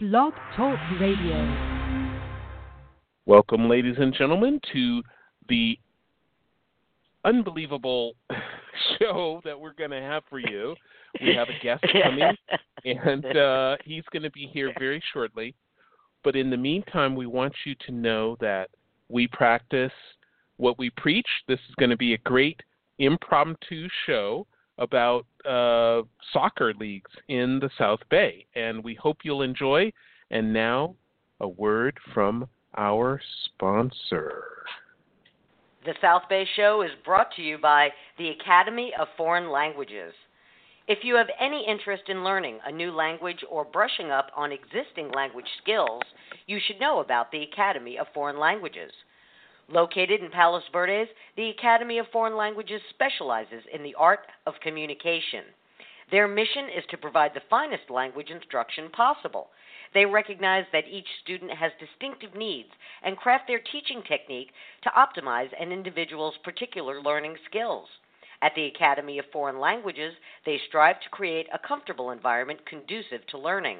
Blog Talk Radio. Welcome, ladies and gentlemen, to the unbelievable show that we're going to have for you. We have a guest coming, and uh, he's going to be here very shortly. But in the meantime, we want you to know that we practice what we preach. This is going to be a great impromptu show about uh, soccer leagues in the South Bay, and we hope you'll enjoy. And now, a word from our sponsor. The South Bay Show is brought to you by the Academy of Foreign Languages. If you have any interest in learning a new language or brushing up on existing language skills, you should know about the Academy of Foreign Languages. Located in Palos Verdes, the Academy of Foreign Languages specializes in the art of communication. Their mission is to provide the finest language instruction possible. They recognize that each student has distinctive needs and craft their teaching technique to optimize an individual's particular learning skills. At the Academy of Foreign Languages, they strive to create a comfortable environment conducive to learning.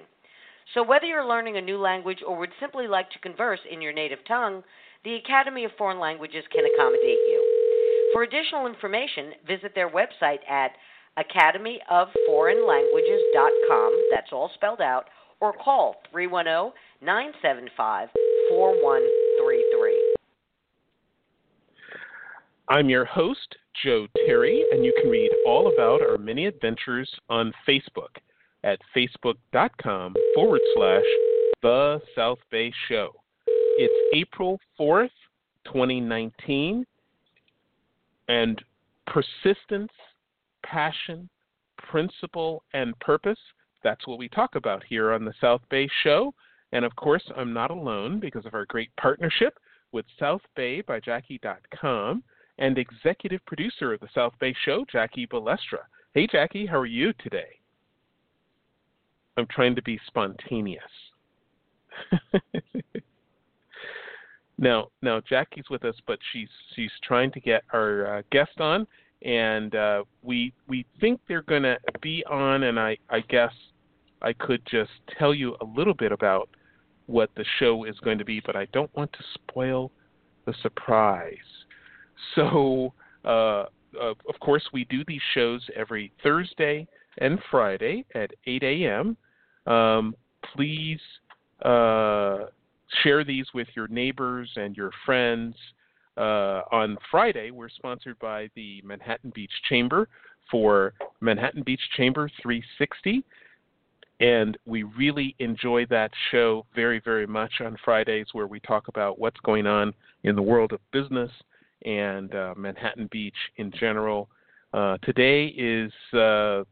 So, whether you're learning a new language or would simply like to converse in your native tongue, the Academy of Foreign Languages can accommodate you. For additional information, visit their website at academyofforeignlanguages.com, that's all spelled out, or call 310 975 4133. I'm your host, Joe Terry, and you can read all about our many adventures on Facebook at facebook.com forward slash The South Bay Show. It's April 4th, 2019, and persistence, passion, principle, and purpose that's what we talk about here on the South Bay Show. And of course, I'm not alone because of our great partnership with South Bay by Jackie.com and executive producer of the South Bay Show, Jackie Balestra. Hey, Jackie, how are you today? I'm trying to be spontaneous. now, now Jackie's with us, but she's she's trying to get our uh, guest on, and uh, we we think they're going to be on, and I I guess I could just tell you a little bit about what the show is going to be, but I don't want to spoil the surprise. So, uh, of course, we do these shows every Thursday and Friday at 8 a.m. Um, please uh, share these with your neighbors and your friends. Uh, on Friday, we're sponsored by the Manhattan Beach Chamber for Manhattan Beach Chamber 360. And we really enjoy that show very, very much on Fridays, where we talk about what's going on in the world of business and uh, Manhattan Beach in general. Uh, today is, uh,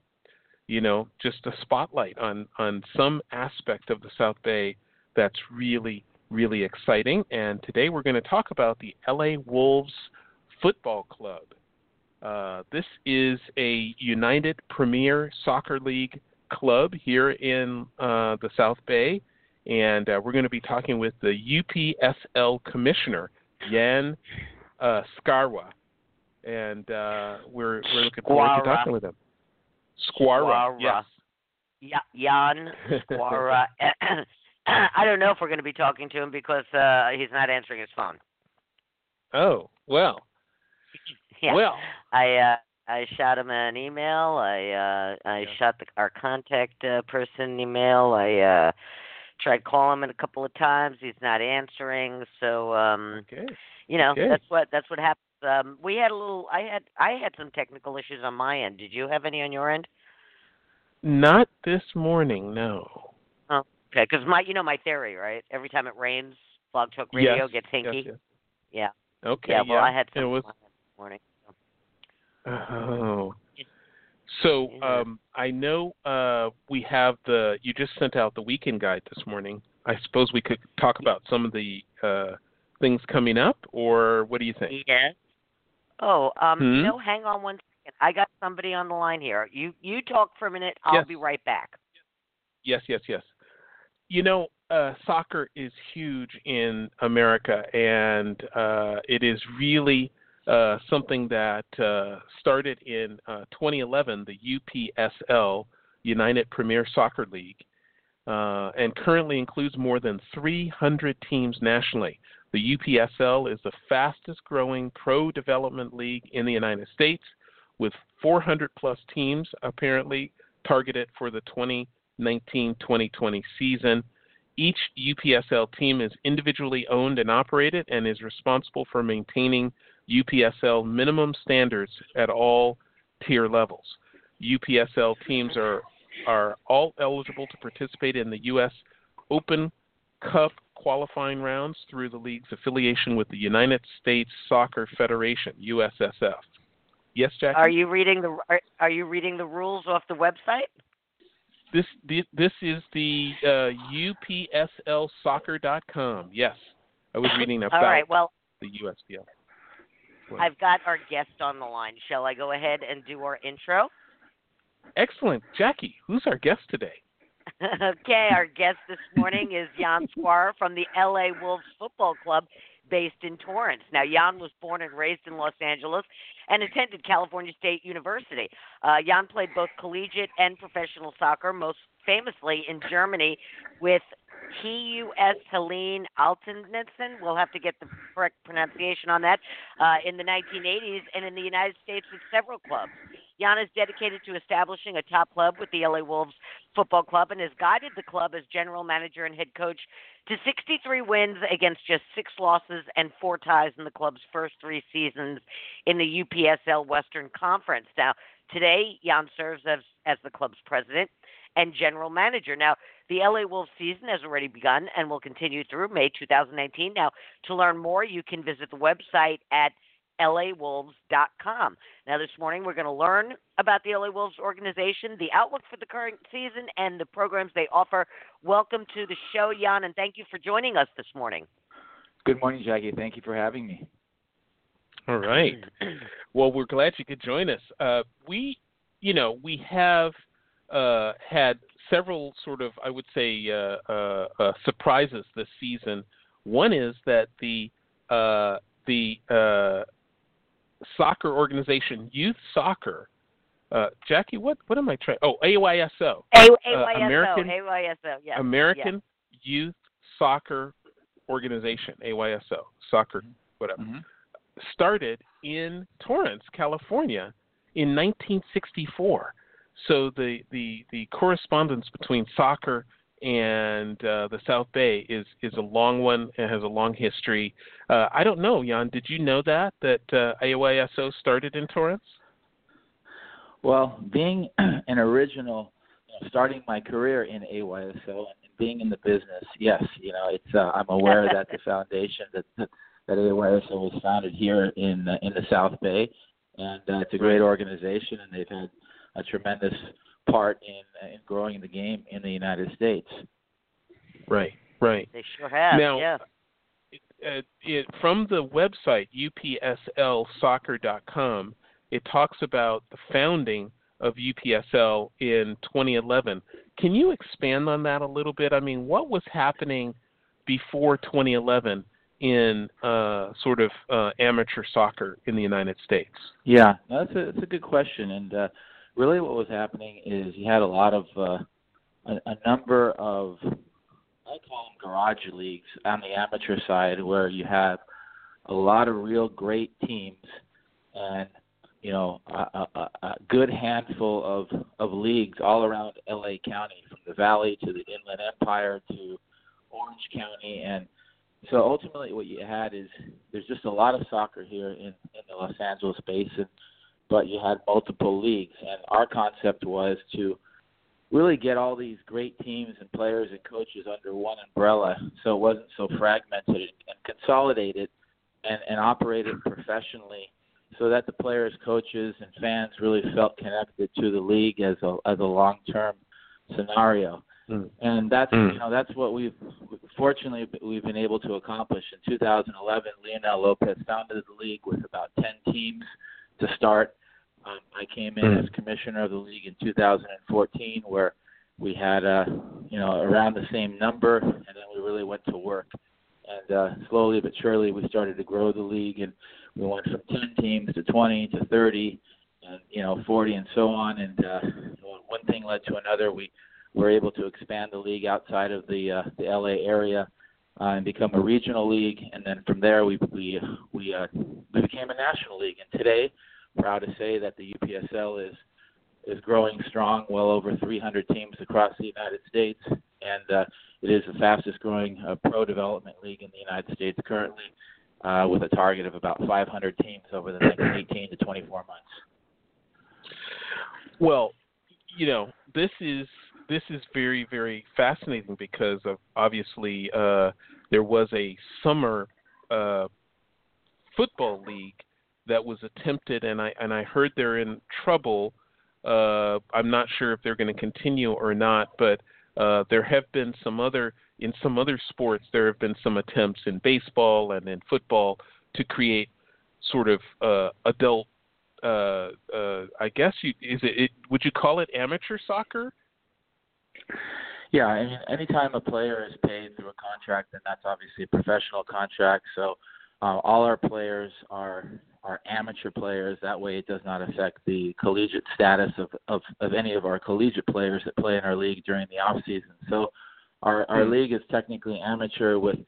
you know, just a spotlight on on some aspect of the South Bay that's really, really exciting. And today we're going to talk about the LA Wolves Football Club. Uh, this is a United Premier Soccer League club here in uh, the South Bay, and uh, we're going to be talking with the UPSL commissioner, Yan uh, Skarwa, and uh, we're we're looking forward to talking with him. Skwara, yes. Yeah, Yan Skwara. I don't know if we're going to be talking to him because uh, he's not answering his phone. Oh well. yeah. Well, I uh, I shot him an email. I uh, I yeah. shot the, our contact uh, person email. I uh, tried calling him a couple of times. He's not answering. So um, okay. you know okay. that's what that's what happens. Um, we had a little. I had I had some technical issues on my end. Did you have any on your end? Not this morning, no. Okay. Because my, you know, my theory, right? Every time it rains, Blog Talk Radio yes. gets hinky. Yes, yes. Yeah. Okay. Yeah. Well, yeah. I had some was... this morning. Oh. So um, I know uh, we have the. You just sent out the weekend guide this morning. I suppose we could talk about some of the uh, things coming up, or what do you think? Yeah. Oh, um, hmm? no. Hang on one second. I got somebody on the line here. You you talk for a minute. I'll yes. be right back. Yes, yes, yes. You know, uh, soccer is huge in America, and uh, it is really uh, something that uh, started in uh, 2011, the UPSL, United Premier Soccer League. uh, and currently includes more than 300 teams nationally. The UPSL is the fastest growing pro development league in the United States, with 400 plus teams apparently targeted for the 2019 2020 season. Each UPSL team is individually owned and operated and is responsible for maintaining UPSL minimum standards at all tier levels. UPSL teams are are all eligible to participate in the U.S. Open Cup qualifying rounds through the league's affiliation with the United States Soccer Federation (USSF). Yes, Jackie. Are you reading the are, are you reading the rules off the website? This this is the uh, UPSLsoccer.com. Yes, I was reading about All right. Well, the USPL. Well, I've got our guest on the line. Shall I go ahead and do our intro? excellent, Jackie. Who's our guest today? okay, our guest this morning is Yan Skwara from the LA Wolves Football Club based in Torrance. Now, Jan was born and raised in Los Angeles and attended California State University. Uh, Yan played both collegiate and professional soccer, most famously in Germany with TuS Helene Altenessen. We'll have to get the correct pronunciation on that. Uh, in the 1980s, and in the United States with several clubs. Yan is dedicated to establishing a top club with the LA Wolves Football Club and has guided the club as general manager and head coach to 63 wins against just six losses and four ties in the club's first three seasons in the UPSL Western Conference. Now, today, Yan serves as, as the club's president and general manager. Now, the LA Wolves season has already begun and will continue through May 2019. Now, to learn more, you can visit the website at lawolves.com. Now, this morning we're going to learn about the LA Wolves organization, the outlook for the current season, and the programs they offer. Welcome to the show, Yan, and thank you for joining us this morning. Good morning, Jackie. Thank you for having me. All right. Well, we're glad you could join us. Uh, we, you know, we have uh, had several sort of, I would say, uh, uh, uh surprises this season. One is that the uh, the uh, soccer organization, Youth Soccer. Uh, Jackie, what what am I trying? Oh, AYSO. A- AYSO. Uh, American, AYSO. Yeah. American Youth Soccer Organization. AYSO. Soccer, whatever. Mm-hmm. Started in Torrance, California, in 1964. So the the the correspondence between soccer and uh, the South Bay is is a long one. and has a long history. Uh, I don't know, Yan. Did you know that that uh, AYSO started in Torrance? Well, being an original, you know, starting my career in AYSO and being in the business, yes, you know, it's uh, I'm aware that the foundation that that, that AYSO was founded here in uh, in the South Bay, and uh, it's a great organization, and they've had a tremendous part in in growing the game in the United States. Right, right. They sure have. Now, yeah. Uh, it, from the website upslsoccer.com, it talks about the founding of UPSL in 2011. Can you expand on that a little bit? I mean, what was happening before 2011 in uh, sort of uh, amateur soccer in the United States? Yeah, that's a that's a good question, and uh, really what was happening is you had a lot of uh, a, a number of I call them garage leagues on the amateur side where you have a lot of real great teams and you know a, a, a good handful of of leagues all around LA County from the Valley to the Inland Empire to Orange County. And so ultimately what you had is there's just a lot of soccer here in in the Los Angeles basin but you had multiple leagues. And our concept was to really get all these great teams and players and coaches under one umbrella so it wasn't so fragmented and consolidated and, and operated professionally so that the players, coaches, and fans really felt connected to the league as a as a long term scenario. Mm. And that's Mm. you know that's what we've fortunately we've been able to accomplish. In 2011, Leonel Lopez founded the league with about 10 teams to start. Um, I came in Mm. as commissioner of the league in 2014, where we had uh, you know around the same number, and then we really went to work. And uh, slowly but surely, we started to grow the league, and we went from 10 teams to 20 to 30, and you know 40 and so on. And uh, one thing led to another. We we're able to expand the league outside of the uh, the LA area uh, and become a regional league, and then from there we we we uh, we became a national league. And today, proud to say that the UPSL is is growing strong, well over 300 teams across the United States, and uh, it is the fastest growing uh, pro development league in the United States currently, uh, with a target of about 500 teams over the next 18 to 24 months. Well, you know, this is this is very very fascinating because of obviously uh, there was a summer uh, football league that was attempted, and I and I heard they're in trouble. Uh, I'm not sure if they're going to continue or not, but uh, there have been some other in some other sports. There have been some attempts in baseball and in football to create sort of uh, adult. Uh, uh, I guess you is it, it. Would you call it amateur soccer? Yeah, I mean, anytime a player is paid through a contract, then that's obviously a professional contract. So uh, all our players are are amateur players. That way, it does not affect the collegiate status of, of, of any of our collegiate players that play in our league during the off season. So our our hmm. league is technically amateur with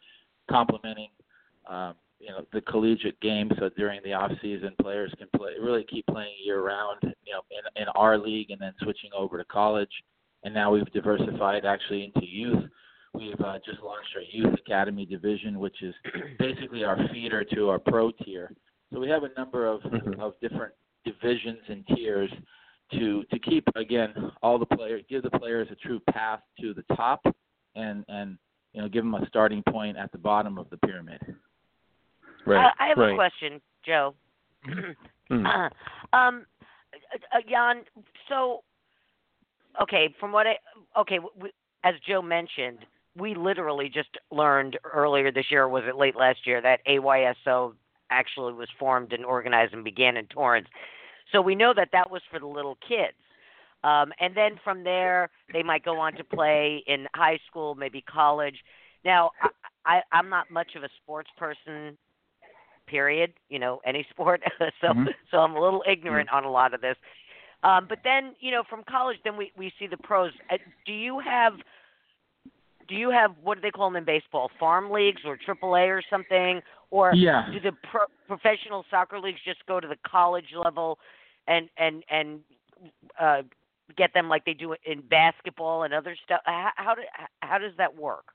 complementing. Um, you know the collegiate game, so during the off season, players can play really keep playing year round. You know, in in our league, and then switching over to college and now we've diversified actually into youth. We've uh, just launched our youth academy division, which is basically our feeder to our pro tier. So we have a number of mm-hmm. of different divisions and tiers to to keep again all the players give the players a true path to the top and and you know give them a starting point at the bottom of the pyramid. Right. I, I have right. a question, Joe. mm. uh, um, uh, Yan, so okay, from what I okay, we, as Joe mentioned, we literally just learned earlier this year, was it late last year, that AYSO actually was formed and organized and began in Torrance. So we know that that was for the little kids. Um, and then from there, they might go on to play in high school, maybe college. Now, I, I, I'm not much of a sports person, period. You know, any sport. so, mm-hmm. so I'm a little ignorant mm-hmm. on a lot of this. Um, but then, you know, from college, then we we see the pros. Uh, do you have do you have what do they call them in baseball? Farm leagues or AAA or something? Or yeah. do the pro- professional soccer leagues just go to the college level and and and uh, get them like they do in basketball and other stuff? How, how do how does that work?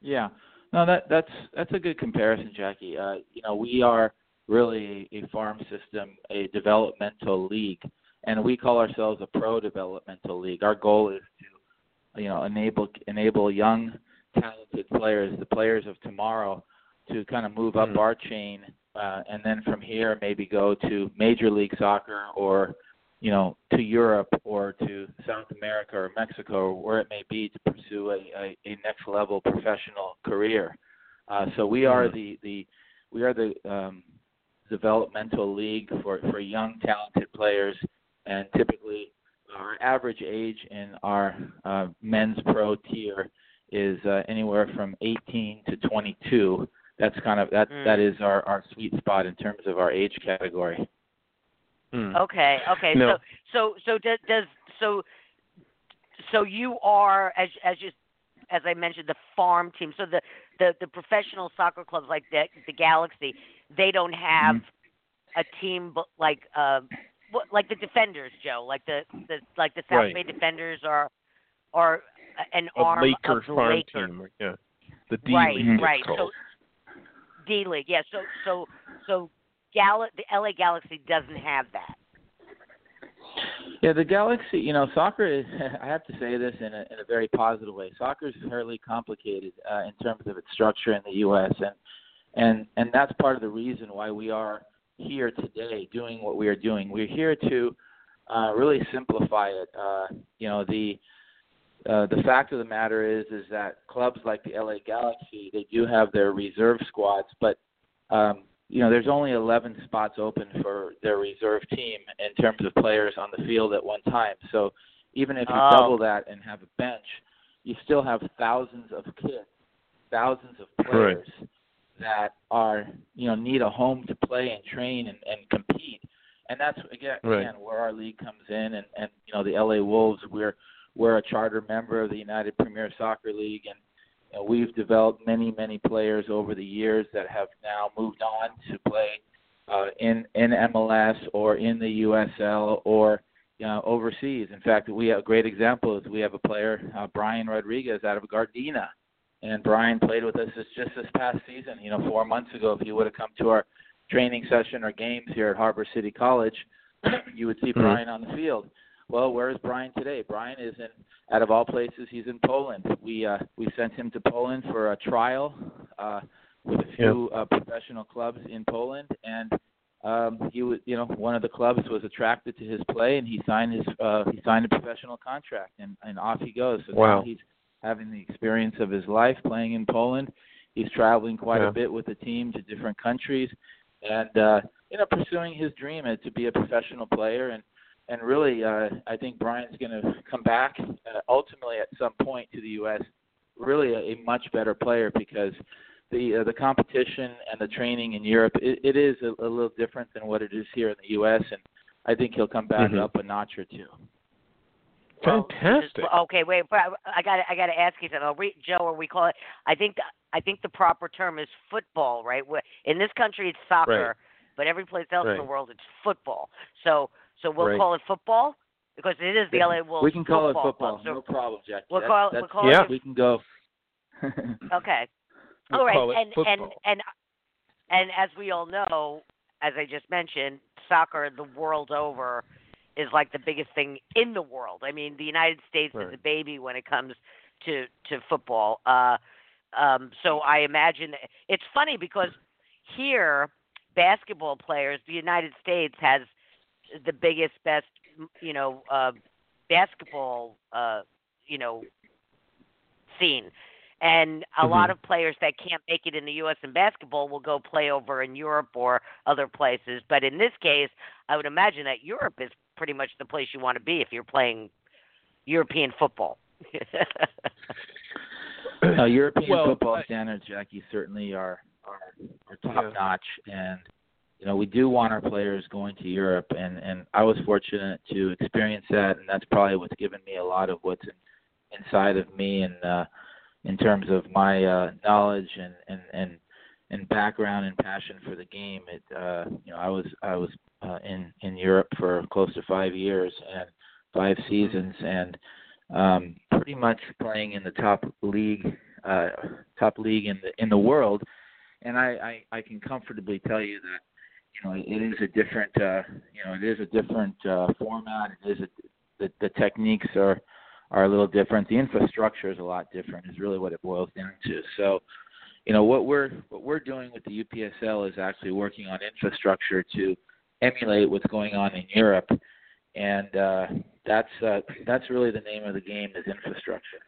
Yeah, no, that that's that's a good comparison, Jackie. Uh, you know, we are really a farm system, a developmental league and we call ourselves a pro developmental league. Our goal is to, you know, enable enable young, talented players, the players of tomorrow, to kind of move up mm. our chain, uh, and then from here maybe go to Major League Soccer or, you know, to Europe or to South America or Mexico or where it may be to pursue a, a, a next level professional career. Uh, so we are mm. the the we are the um, developmental league for for young talented players and typically our average age in our uh, men's pro tier is uh, anywhere from 18 to 22. That's kind of that mm. that is our our sweet spot in terms of our age category. Mm. Okay, okay. No. So so so does, does so so you are as as you as I mentioned the farm team. So the the the professional soccer clubs like the the Galaxy, they don't have mm. a team like uh like the defenders, Joe, like the, the like the South right. Bay defenders are are an a arm Laker of the farm Laker. team, yeah, the D right, League. Right, called. So D League, yeah. So so so Gal- the LA Galaxy doesn't have that. Yeah, the Galaxy, you know, soccer is, I have to say this in a, in a very positive way. Soccer is fairly complicated uh, in terms of its structure in the U.S., and, and, and that's part of the reason why we are here today doing what we are doing. We're here to uh, really simplify it. Uh, you know, the uh, the fact of the matter is is that clubs like the LA Galaxy they do have their reserve squads, but um, you know there's only 11 spots open for their reserve team in terms of players on the field at one time. So even if you oh. double that and have a bench, you still have thousands of kids, thousands of players. Right that are you know need a home to play and train and, and compete and that's again, right. again where our league comes in and and you know the LA Wolves we're we're a charter member of the United Premier Soccer League, and you know, we've developed many, many players over the years that have now moved on to play uh, in in MLS or in the USL or you know, overseas. In fact, we have a great example is we have a player, uh, Brian Rodriguez, out of Gardena, and Brian played with us just this past season. You know, four months ago, if he would have come to our training session or games here at Harbor City College, you would see mm-hmm. Brian on the field. Well, where is Brian today? Brian is in, out of all places, he's in Poland. We uh, we sent him to Poland for a trial uh, with a few uh, professional clubs in Poland, and um, he was, you know, one of the clubs was attracted to his play, and he signed his uh, he signed a professional contract, and and off he goes. So wow. now he's having the experience of his life playing in Poland. He's traveling quite yeah. a bit with the team to different countries, and uh, you know, pursuing his dream to be a professional player and and really, uh, I think Brian's going to come back uh, ultimately at some point to the U.S. Really, a, a much better player because the uh, the competition and the training in Europe it, it is a, a little different than what it is here in the U.S. And I think he'll come back mm-hmm. up a notch or two. Oh, Fantastic. Well, okay, wait. I got. I got to ask you something. Joe, or we call it. I think. I think the proper term is football, right? In this country, it's soccer, right. but every place else right. in the world, it's football. So so we'll right. call it football because it is the LA Wolves. We can call football it football. Club, so no problem, Jack. We'll that's, call, that's, we'll call yeah. it. We can go. okay. We'll all right, it and and and and as we all know, as I just mentioned, soccer the world over is like the biggest thing in the world. I mean, the United States right. is a baby when it comes to to football. Uh, um, so I imagine it's funny because here basketball players, the United States has the biggest, best, you know, uh, basketball, uh, you know, scene. And a mm-hmm. lot of players that can't make it in the U.S. in basketball will go play over in Europe or other places. But in this case, I would imagine that Europe is pretty much the place you want to be if you're playing European football. uh, European well, football I, standards, Jackie, certainly are are, are top yeah. notch, and you know, we do want our players going to Europe, and and I was fortunate to experience that, and that's probably what's given me a lot of what's in, inside of me, and uh, in terms of my uh, knowledge and and and and background and passion for the game. It uh, you know, I was I was uh, in in Europe for close to five years and five seasons, and um, pretty much playing in the top league uh, top league in the in the world. And I, I, I can comfortably tell you that you know, it is a different, uh, you know, it is a different uh, format. It is a, the the techniques are are a little different. The infrastructure is a lot different. Is really what it boils down to. So, you know, what we're what we're doing with the UPSL is actually working on infrastructure to emulate what's going on in Europe, and uh, that's uh, that's really the name of the game is infrastructure.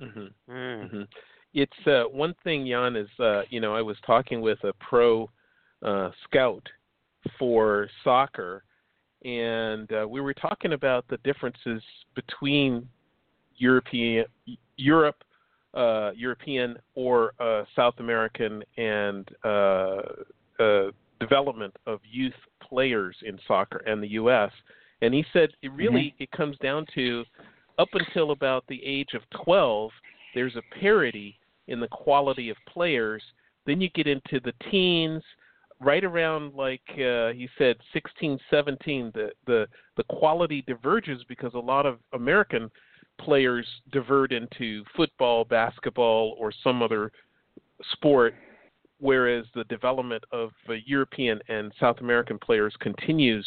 Mm-hmm. Mm-hmm. It's uh, one thing, Yan. Is uh, you know, I was talking with a pro uh, scout for soccer, and uh, we were talking about the differences between European Europe, uh, European or uh, South American, and uh, uh, development of youth players in soccer and the U.S. And he said it really mm-hmm. it comes down to up until about the age of 12, there's a parity in the quality of players. Then you get into the teens right around like uh, he said 16 17 the the the quality diverges because a lot of american players divert into football basketball or some other sport whereas the development of uh, european and south american players continues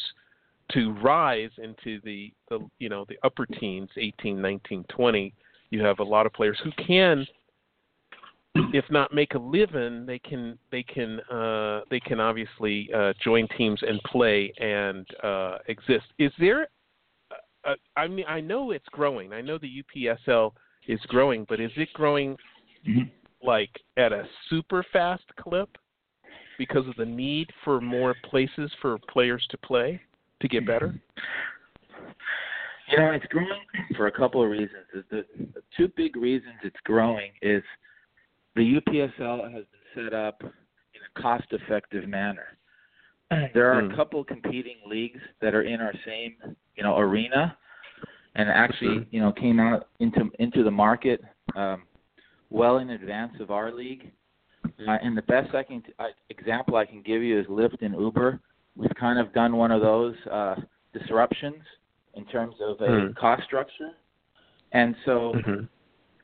to rise into the, the you know the upper teens 18 19 20 you have a lot of players who can if not make a living, they can they can uh, they can obviously uh, join teams and play and uh, exist. Is there? A, I mean, I know it's growing. I know the UPSL is growing, but is it growing mm-hmm. Like at a super fast clip because of the need for more places for players to play to get better? You know, it's growing for a couple of reasons. The, the two big reasons it's growing is the UPSL has been set up in a cost-effective manner. There are a hmm. couple competing leagues that are in our same, you know, arena, and actually, Mhm. you know, came out into into the market um, well in advance of our league. Uh, and the best I can uh, example I can give you is Lyft and Uber. We've kind of done one of those uh, disruptions in terms of a Hmm. cost structure. And so, Mhm.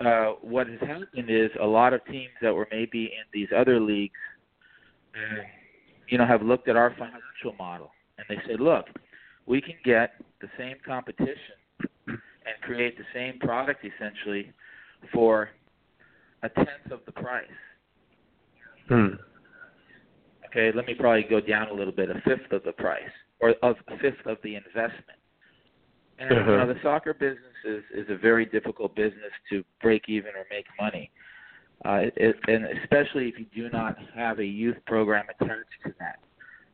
uh, what has happened is a lot of teams that were maybe in these other leagues, uh, you know, have looked at our financial model and they said, look, we can get the same competition and create the same product essentially for a tenth of the price. Hmm. Okay, let me probably go down a little bit, a fifth of the price, or of a fifth of the investment. And you Uh-huh. know, the soccer business is is a very difficult business to break even or make money, uh, it, and especially if you do not have a youth program attached to that.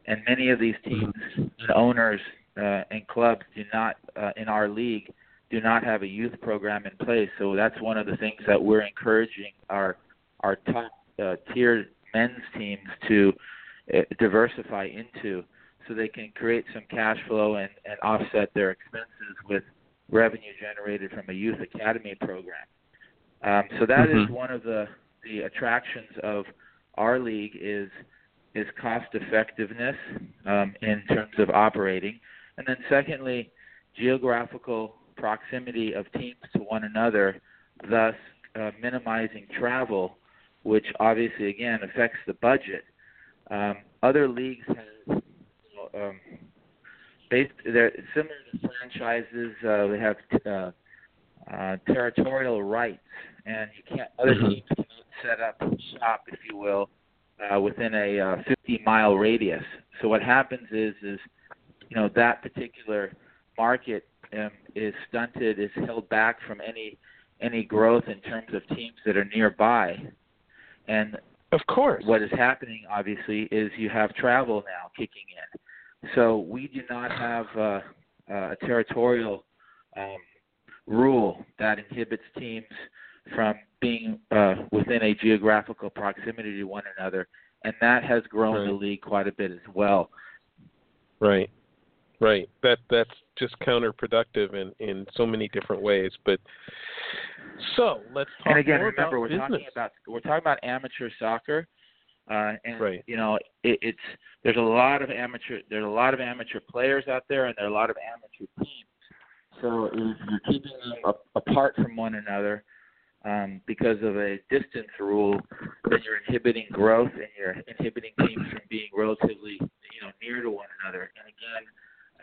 And many of these teams and owners uh, and clubs do not, uh, in our league, do not have a youth program in place. So that's one of the things that we're encouraging our our top uh, tier men's teams to uh, diversify into so they can create some cash flow and, and offset their expenses with revenue generated from a youth academy program. Um, so that is Mhm. one of the, the attractions of our league is is cost effectiveness um, in terms of operating, and then secondly, geographical proximity of teams to one another, thus uh, minimizing travel, which obviously again affects the budget. Um, other leagues have um, based they're similar to franchises. Uh, they have uh, uh, territorial rights, and you can't other Mhm. teams cannot set up shop, if you will, uh, within a uh, 50 mile radius. So what happens is is you know that particular market um, is stunted, is held back from any any growth in terms of teams that are nearby. And Of course. what is happening, obviously, is you have travel now kicking in. So we do not have uh, uh, a territorial um, rule that inhibits teams from being uh, within a geographical proximity to one another, and that has grown the league quite a bit as well. Right. Right. That that's just counterproductive in in so many different ways. But so let's talk and again, more remember about we're business. talking about we're talking about amateur soccer, uh, and Right. you know it, it's there's a lot of amateur there's a lot of amateur players out there, and there are a lot of amateur teams. So if you're keeping them apart from one another um, because of a distance rule, then you're inhibiting growth and you're inhibiting teams from being relatively you know near to one another. And again,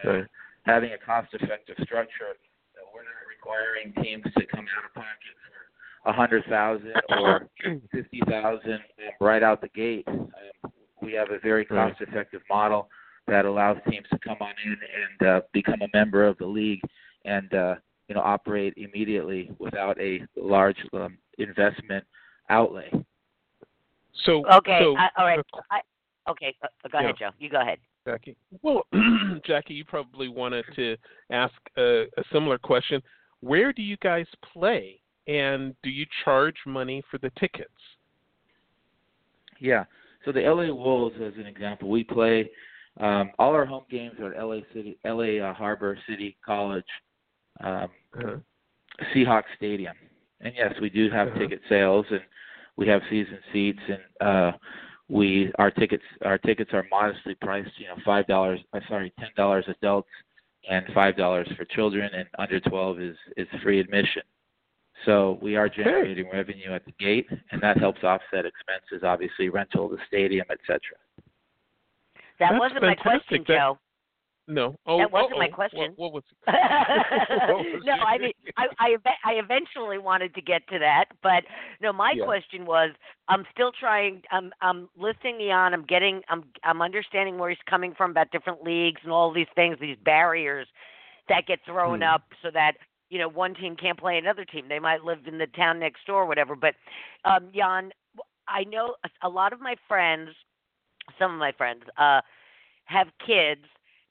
uh, Right. having a cost-effective structure, uh, we're not requiring teams to come out of pocket for a hundred thousand or fifty thousand right out the gate. Um, we have a very cost-effective model that allows teams to come on in and uh, become a member of the league and uh, you know operate immediately without a large um, investment outlay. So Okay, so, I, all right. uh, I, okay, uh, go ahead, Joe. You go ahead. Jackie. Well, Jackie, you probably wanted to ask a, a similar question. Where do you guys play, and do you charge money for the tickets? Yeah. So the LA Wolves, as an example, we play um, all our home games are at LA City, LA uh, Harbor City College, um, Uh-huh. Seahawks Stadium. And yes, we do have Uh-huh. ticket sales and we have season seats and uh we our tickets our tickets are modestly priced, you know, five dollars uh, sorry, ten dollars adults and five dollars for children and under twelve is is free admission. So we are generating revenue at the gate and that helps offset expenses, obviously rental of the stadium, etc. That That's wasn't my question, That- Joe. No. Oh, That wasn't my uh-oh. question. What, what was? What was no. I mean, I, I I eventually wanted to get to that, but no, my Yeah. question was, I'm still trying. I'm I'm listening to Yan. I'm getting. I'm I'm understanding where he's coming from about different leagues and all these things, these barriers that get thrown Hmm. up, so that you know one team can't play another team. They might live in the town next door, or whatever. But um, Yan, I know a- a lot of my friends, some of my friends, uh, have kids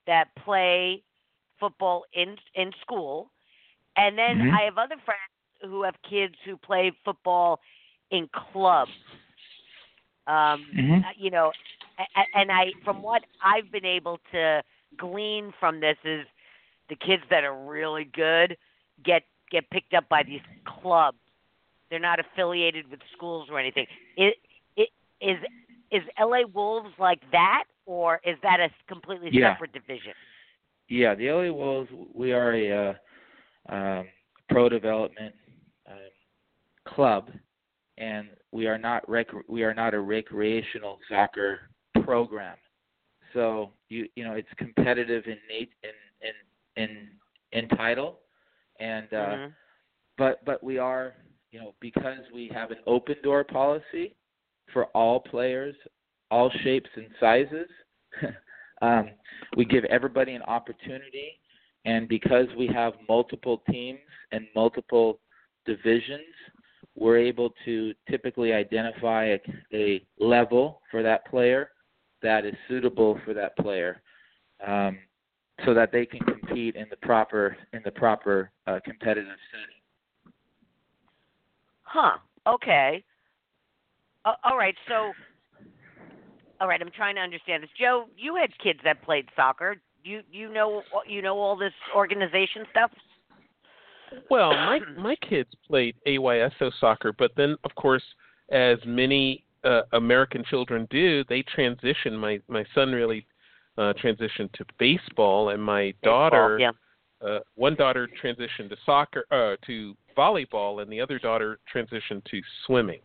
that play football in in school, and then Mhm. I have other friends who have kids who play football in clubs. Um, Mhm. uh, you know, and I from what I've been able to glean from this is the kids that are really good get get picked up by these clubs. They're not affiliated with schools or anything. It, it is is LA Wolves like that, or is that a completely Yeah. separate division? Yeah, the LA Wolves. We are a uh, um, pro development um, club, and we are not rec- we are not a recreational soccer program. So you you know it's competitive in in in in in title, and uh, Mhm. but but we are you know because we have an open door policy for all players all shapes and sizes um, we give everybody an opportunity and because we have multiple teams and multiple divisions we're able to typically identify a, a level for that player that is suitable for that player um, so that they can compete in the proper in the proper uh, competitive setting Huh. Okay. Uh, all right. So, all right. I'm trying to understand this. Joe, you had kids that played soccer. You you know you know all this organization stuff. Well, my my kids played AYSO soccer, but then of course, as many uh, American children do, they transition. My my son really uh, transitioned to baseball, and my daughter, Yeah. uh, one daughter transitioned to soccer, uh, to volleyball, and the other daughter transitioned to swimming.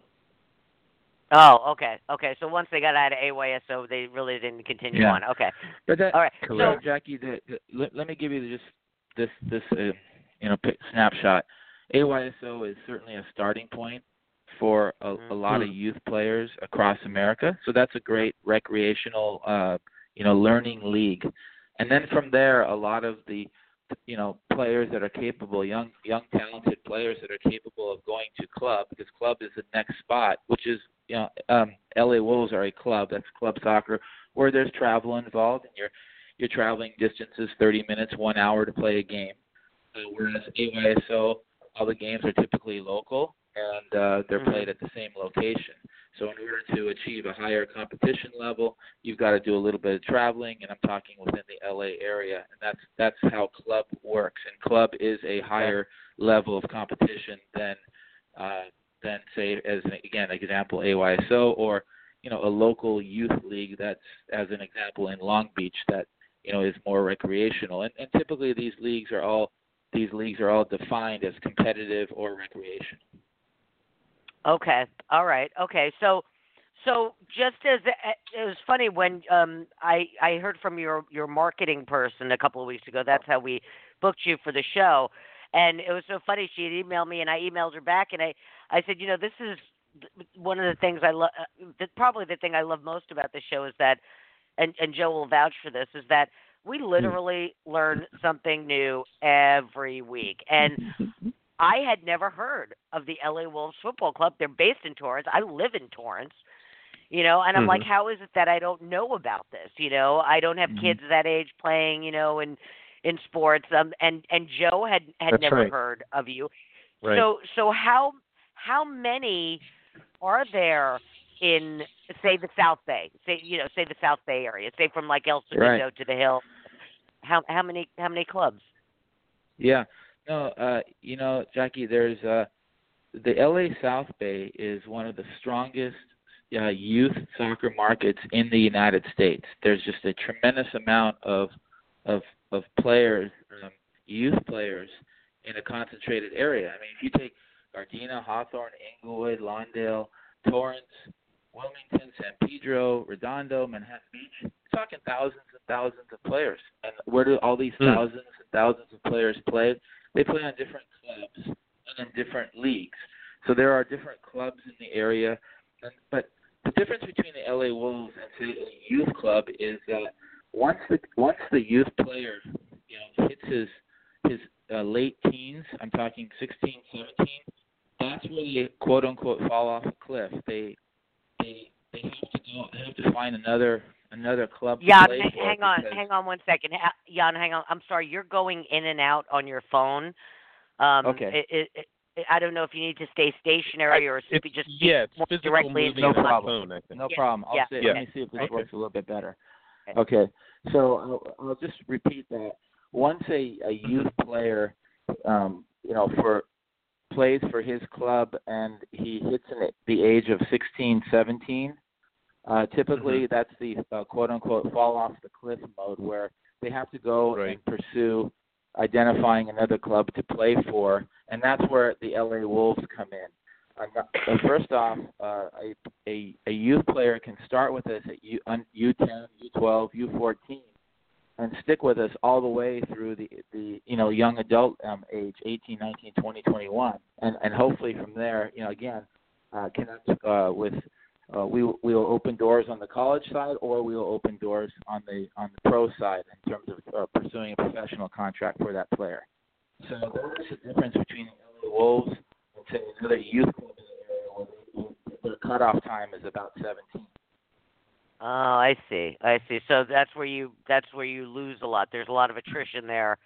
Oh, okay. Okay. So once they got out of AYSO, they really didn't continue Yeah. on. Okay. But that, All right. so Jackie, the, the, let, let me give you just this this uh, you know snapshot. AYSO is certainly a starting point for a, a lot of youth players across America. So that's a great recreational uh, you know learning league. And then from there, a lot of the you know players that are capable, young young talented players that are capable of going to club because club is the next spot, which is you know um, LA Wolves are a club that's club soccer where there's travel involved and you're you're traveling distances 30 minutes, one hour to play a game. Uh, whereas AYSO, all the games are typically local and uh, they're Mhm. played at the same location. So in order to achieve a higher competition level, you've got to do a little bit of traveling, and I'm talking within the LA area, and that's that's how club works. And club is a higher level of competition than uh, than say as an again example AYSO or you know a local youth league that's as an example in Long Beach that you know is more recreational. And, and typically these leagues are all these leagues are all defined as competitive or recreational. Okay. All right. Okay. So, so just as it was funny when um I I heard from your your marketing person a couple of weeks ago. That's how we booked you for the show, and it was so funny. She had emailed me, and I emailed her back, and I I said, you know, this is one of the things I love. Uh, probably the thing I love most about the show is that, and and Joe will vouch for this, is that we hmm. literally learn something new every week, and I had never heard of the LA Wolves Football Club. They're based in Torrance. I live in Torrance. You know, and I'm like, mm-hmm. how is it that I don't know about this? You know, I don't have Mhm. kids that age playing, you know, in in sports. Um and and Joe had had That's never right. heard of you. Right. So so how how many are there in say the South Bay? Say you know, say the South Bay area. Say from like El Segundo Right. to the Hill. How how many how many clubs? Yeah. No, uh, you know, Jackie, there's uh, the LA South Bay is one of the strongest uh, youth soccer markets in the United States. There's just a tremendous amount of of of players, um, youth players, in a concentrated area. I mean, if you take Gardena, Hawthorne, Inglewood, Lawndale, Torrance, Wilmington, San Pedro, Redondo, Manhattan Beach, you're talking thousands and thousands of players. And where do all these Hmm. thousands and thousands of players play? They play on different clubs and in different leagues. So there are different clubs in the area. And, but the difference between the LA Wolves and say a youth club is that once the once the youth player you know hits his his uh, late teens, I'm talking 16, 17, that's where they quote unquote fall off a cliff. They they they have to go. They have to find another another club Yan, to play hang, hang on, because- hang on one second. Yan, hang on. I'm sorry, you're going in and out on your phone. Um, Okay. It, it, it, I don't know if you need to stay stationary or it's, speak, just speak yeah, it's more directly moving into on the the problem. phone. No Yeah, problem. I'll yeah, say, yeah. let me see if this Okay. works a little bit better. Okay. So I'll, I'll just repeat that. Once a, a youth player um, you know, for plays for his club and he hits in the age of 16, 17, uh, typically Mm-hmm. that's the uh, quote unquote fall off the cliff mode where they have to go Right. and pursue identifying another club to play for, and that's where the LA Wolves come in. Uh, first off, uh, a, a a youth player can start with us at U, on U10, U12, U14, and stick with us all the way through the the you know young adult um, age, 18, 19, 20, 21, and and hopefully from there, you know, again, uh, connect uh, with. Uh, we we will open doors on the college side, or we will open doors on the on the pro side in terms of uh, pursuing a professional contract for that player. So there is a difference between the Wolves say another youth club in the area where their cutoff time is about 17. Oh, I see. I see. So that's where you that's where you lose a lot. There's a lot of attrition there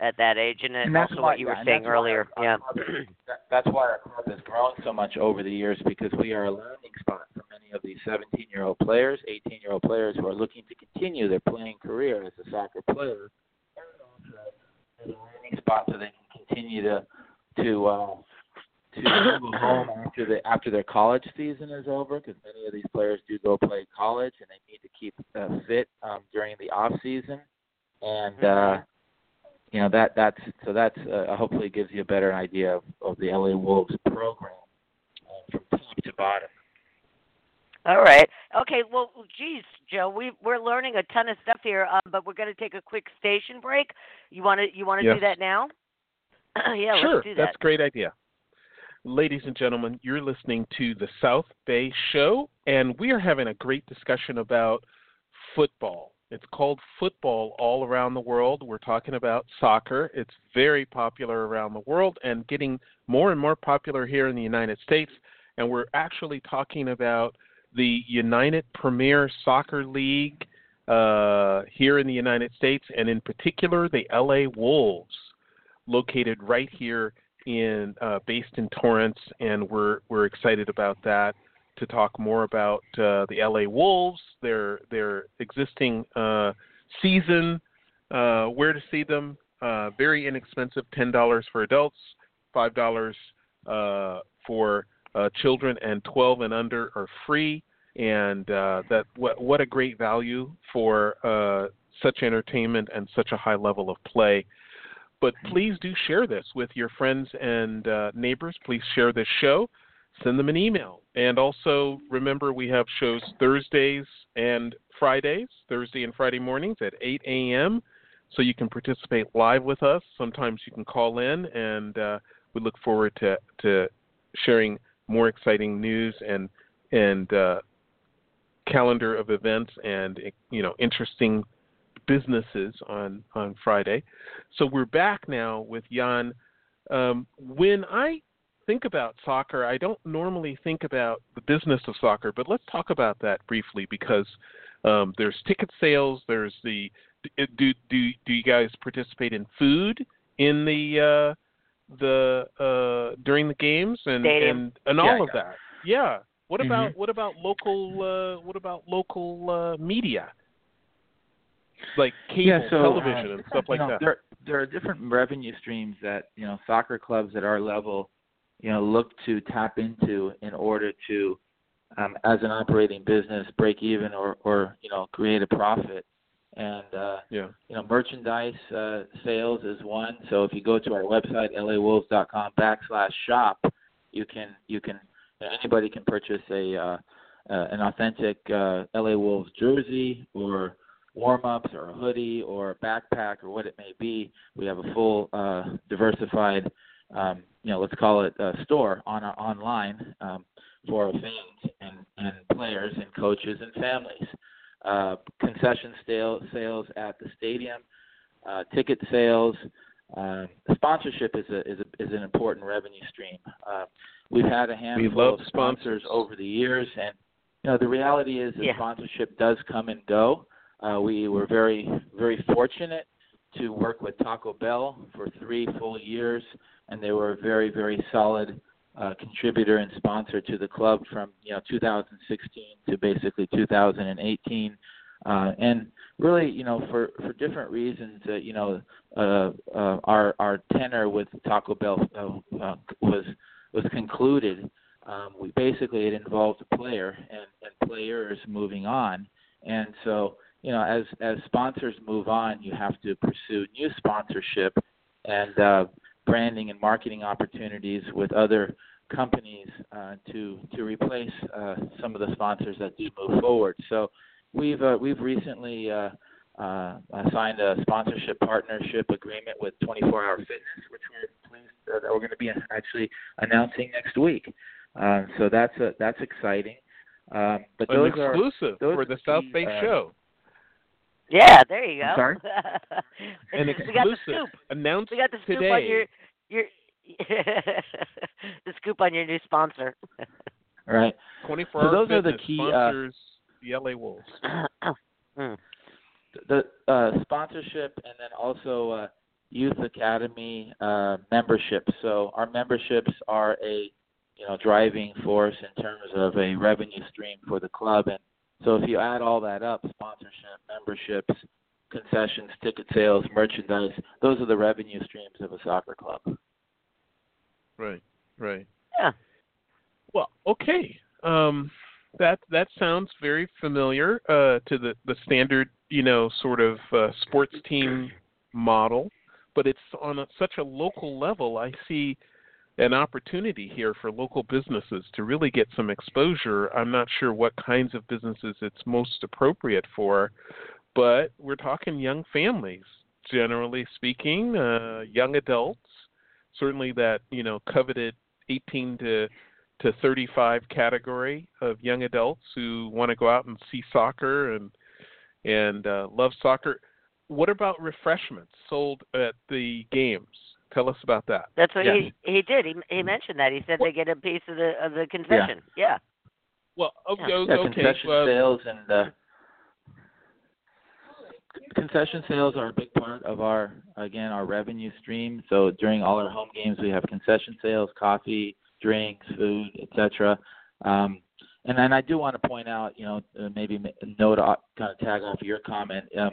at that age, and, And that's also why- what you yeah, were saying earlier. our- yeah. our is- that, that's why our club has grown so much over the years because we are a landing spot for many of these 17-year-old players, 18-year-old players who are looking to continue their playing career as a soccer player, and also as a landing spot so they can continue to to uh, to go home after the after their college season is over because many of these players do go play college and they need to keep uh, fit um, during the off season and uh you know that that's so that's uh, hopefully gives you a better idea of, of the LA Wolves program uh, from top to bottom. All right. Okay. Well, geez, Joe, we we're learning a ton of stuff here, um, but we're going to take a quick station break. You want to you want to Yes. do that now? yeah, sure, let's do that. that's a great idea. Ladies and gentlemen, you're listening to the South Bay Show, and we are having a great discussion about football. It's called football all around the world. We're talking about soccer. It's very popular around the world and getting more and more popular here in the United States. And we're actually talking about the United Premier Soccer League uh, here in the United States, and in particular, the LA Wolves, located right here in uh, based in Torrance, and we're we're excited about that to talk more about uh, the LA Wolves, their their existing uh, season, uh, where to see them. Uh, very inexpensive, ten dollars for adults, five dollars uh, for children, and twelve and under are free. And that what what a great value for such entertainment and such a high level of play but please do share this with your friends and uh, neighbors. Please share this show. Send them an email. And also remember, we have shows Thursdays and Fridays, Thursday and Friday mornings at 8 a.m. So you can participate live with us. Sometimes you can call in, and uh, we look forward to, to sharing more exciting news and and uh, calendar of events and you know interesting businesses on on Friday. So we're back now with Yan. Um, when I think about soccer, I don't normally think about the business of soccer, but let's talk about that briefly because um, there's ticket sales. There's the do do do you guys participate in food in the uh, the uh, during the games and Stadium. and, and Yeah, all of yeah. that? Yeah. What Mhm. about what about local uh, what about local uh, media? Like cable, yeah, so, television, uh, and stuff like you know, that. There, there are different revenue streams that you know soccer clubs at our level, you know, look to tap into in order to, um, as an operating business, break even or or you know create a profit. And uh, Yeah. you know, merchandise uh, sales is one. So if you go to our website lawolves.com backslash shop, you can you can anybody can purchase a uh, uh, an authentic uh, LA Wolves jersey or warm ups or a hoodie or a backpack or what it may be. We have a full uh, diversified, um, you know, let's call it a store on our online um, for our fans and, and players and coaches and families. Uh, concession sale, sales at the stadium, uh, ticket sales. Uh, sponsorship is a, is a is an important revenue stream. Uh, we've had a handful of sponsors. sponsors over the years, and you know the reality is that Yeah. sponsorship does come and go. Uh, we were very very fortunate to work with Taco Bell for three full years, and they were a very very solid uh, contributor and sponsor to the club from you know 2016 to basically 2018. uh, and really, you know, for for different reasons, uh, you know, uh, uh, our our tenor with Taco Bell uh, uh, was was concluded. Um, we basically it involved a player and, and players moving on, and so you know, as as sponsors move on, you have to pursue new sponsorship and uh, branding and marketing opportunities with other companies uh, to to replace uh, some of the sponsors that do move forward. So we've uh, we've recently uh, uh, signed a sponsorship partnership agreement with 24 Hour Fitness, which we're pleased uh, that we're going to be actually announcing next week. So that's a, that's exciting. Um, but An those exclusive are, those for the South Bay show. Yeah, there you go. I'm sorry? An we got the exclusive scoop. announced We got the scoop today. on your your the scoop on your new sponsor. All right. Twenty four so those are the Fitness key, uh, sponsors the LA Wolves. Hmm. the uh, sponsorship and then also uh, youth academy uh, membership. So our memberships are a you know driving force in terms of a revenue stream for the club, and so if you add all that up, sponsorship, memberships, concessions, ticket sales, merchandise, those are the revenue streams of a soccer club. Right, right. Yeah. Well, okay. Um, that that sounds very familiar uh, to the the standard, you know, sort of uh, sports team model, but it's on a, such a local level. I see an opportunity here for local businesses to really get some exposure. I'm not sure what kinds of businesses it's most appropriate for, but we're talking young families, generally speaking, uh, young adults. Certainly, that you know, coveted 18 to to 35 category of young adults who want to go out and see soccer and and uh, love soccer. What about refreshments sold at the games? Tell us about that. That's what Yes. he he did. He he mentioned that. He said they get a piece of the of the concession. Yeah. Well, okay, Yeah. Yeah, okay. concession well, sales and uh, concession sales are a big part of our again our revenue stream. So during all our home games, we have concession sales, coffee, drinks, food, etc. Um, and then I do want to point out, you know, uh, maybe ma- note uh, kind of tag off your comment. Um,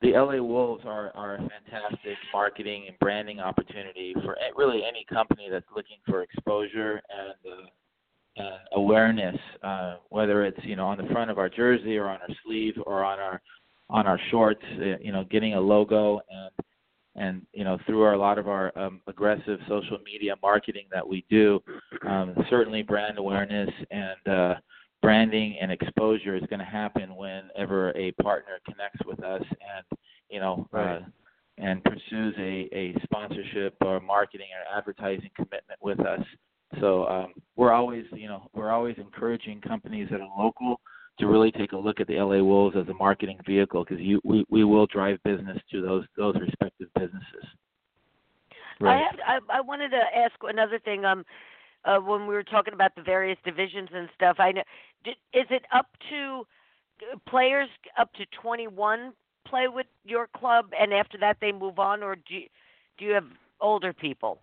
the LA Wolves are, are a fantastic marketing and branding opportunity for really any company that's looking for exposure and uh, awareness, uh, whether it's you know on the front of our jersey or on our sleeve or on our on our shorts, uh, you know, getting a logo and and you know through our, a lot of our um, aggressive social media marketing that we do, um, certainly brand awareness and uh, branding and exposure is going to happen whenever a partner connects with us and you know Right. uh, and pursues a, a sponsorship or marketing or advertising commitment with us. So um, we're always, you know, we're always encouraging companies that are local to really take a look at the LA Wolves as a marketing vehicle because you we, we will drive business to those those respective businesses. I have. I, I wanted to ask another thing. Um, uh, when we were talking about the various divisions and stuff, I know. Did, is it up to players up to 21 play with your club, and after that they move on, or do you, do you have older people?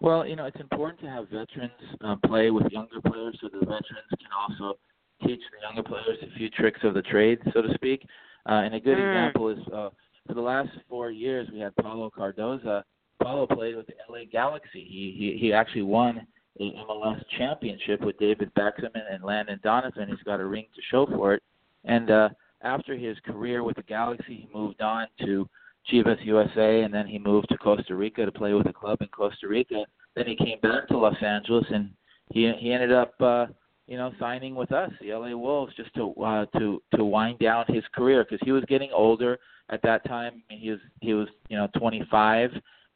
Well, you know, it's important to have veterans uh, play with younger players so the veterans can also teach the younger players a few tricks of the trade, so to speak. Uh, and a good Mm. example is uh, for the last four years we had Paulo Cardoza. Paulo played with the LA Galaxy. He he, he actually won a MLS championship with David Beckham and, and Landon Donovan. He's got a ring to show for it. And uh, after his career with the Galaxy, he moved on to Chivas USA, and then he moved to Costa Rica to play with a club in Costa Rica. Then he came back to Los Angeles, and he he ended up, uh, you know, signing with us, the LA Wolves, just to uh, to to wind down his career because he was getting older at that time. I mean, he was he was you know 25,